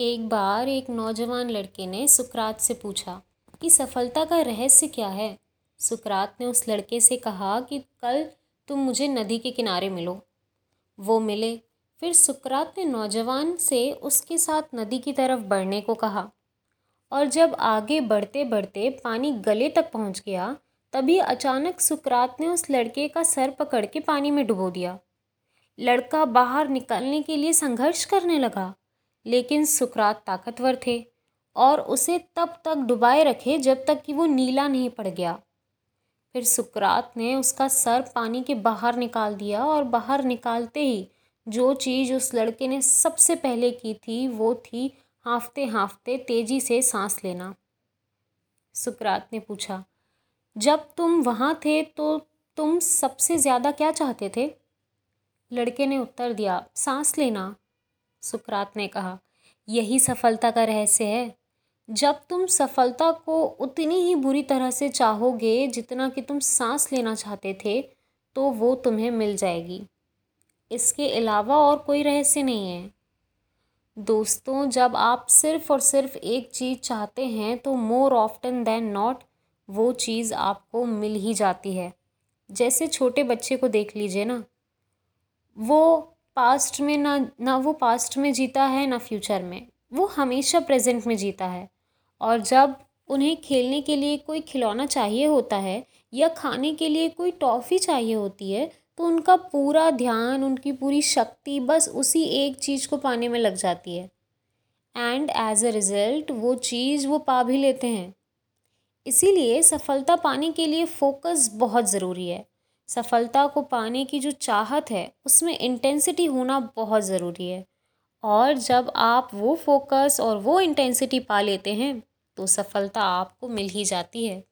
एक बार एक नौजवान लड़के ने सुकरात से पूछा कि सफलता का रहस्य क्या है? सुकरात ने उस लड़के से कहा कि कल तुम मुझे नदी के किनारे मिलो। वो मिले। फिर सुकरात ने नौजवान से उसके साथ नदी की तरफ़ बढ़ने को कहा। और जब आगे बढ़ते बढ़ते पानी गले तक पहुँच गया, तभी अचानक सुकरात ने उस लड़के का सर पकड़ के पानी में डुबो दिया। लड़का बाहर निकलने के लिए संघर्ष करने लगा। लेकिन सुकरात ताकतवर थे और उसे तब तक डुबाए रखे जब तक कि वो नीला नहीं पड़ गया। फिर सुकरात ने उसका सर पानी के बाहर निकाल दिया और बाहर निकालते ही जो चीज़ उस लड़के ने सबसे पहले की थी, वो थी हाँफते हाँफते तेज़ी से सांस लेना। सुकरात ने पूछा, जब तुम वहाँ थे तो तुम सबसे ज़्यादा क्या चाहते थे? लड़के ने उत्तर दिया, सांस लेना। सुकरात ने कहा, यही सफलता का रहस्य है। जब तुम सफलता को उतनी ही बुरी तरह से चाहोगे जितना कि तुम सांस लेना चाहते थे तो वो तुम्हें मिल जाएगी। इसके अलावा और कोई रहस्य नहीं है। दोस्तों, जब आप सिर्फ़ और सिर्फ़ एक चीज़ चाहते हैं तो मोर ऑफ्टन देन नॉट वो चीज़ आपको मिल ही जाती है। जैसे छोटे बच्चे को देख लीजिए ना, वो पास्ट में ना ना वो पास्ट में जीता है, ना फ्यूचर में। वो हमेशा प्रेजेंट में जीता है। और जब उन्हें खेलने के लिए कोई खिलौना चाहिए होता है या खाने के लिए कोई टॉफ़ी चाहिए होती है तो उनका पूरा ध्यान, उनकी पूरी शक्ति बस उसी एक चीज़ को पाने में लग जाती है। एंड एज अ रिज़ल्ट वो चीज़ वो पा भी लेते हैं। इसीलिए सफलता पाने के लिए फ़ोकस बहुत ज़रूरी है। सफलता को पाने की जो चाहत है, उसमें इंटेंसिटी होना बहुत ज़रूरी है। और जब आप वो फोकस और वो इंटेंसिटी पा लेते हैं तो सफलता आपको मिल ही जाती है।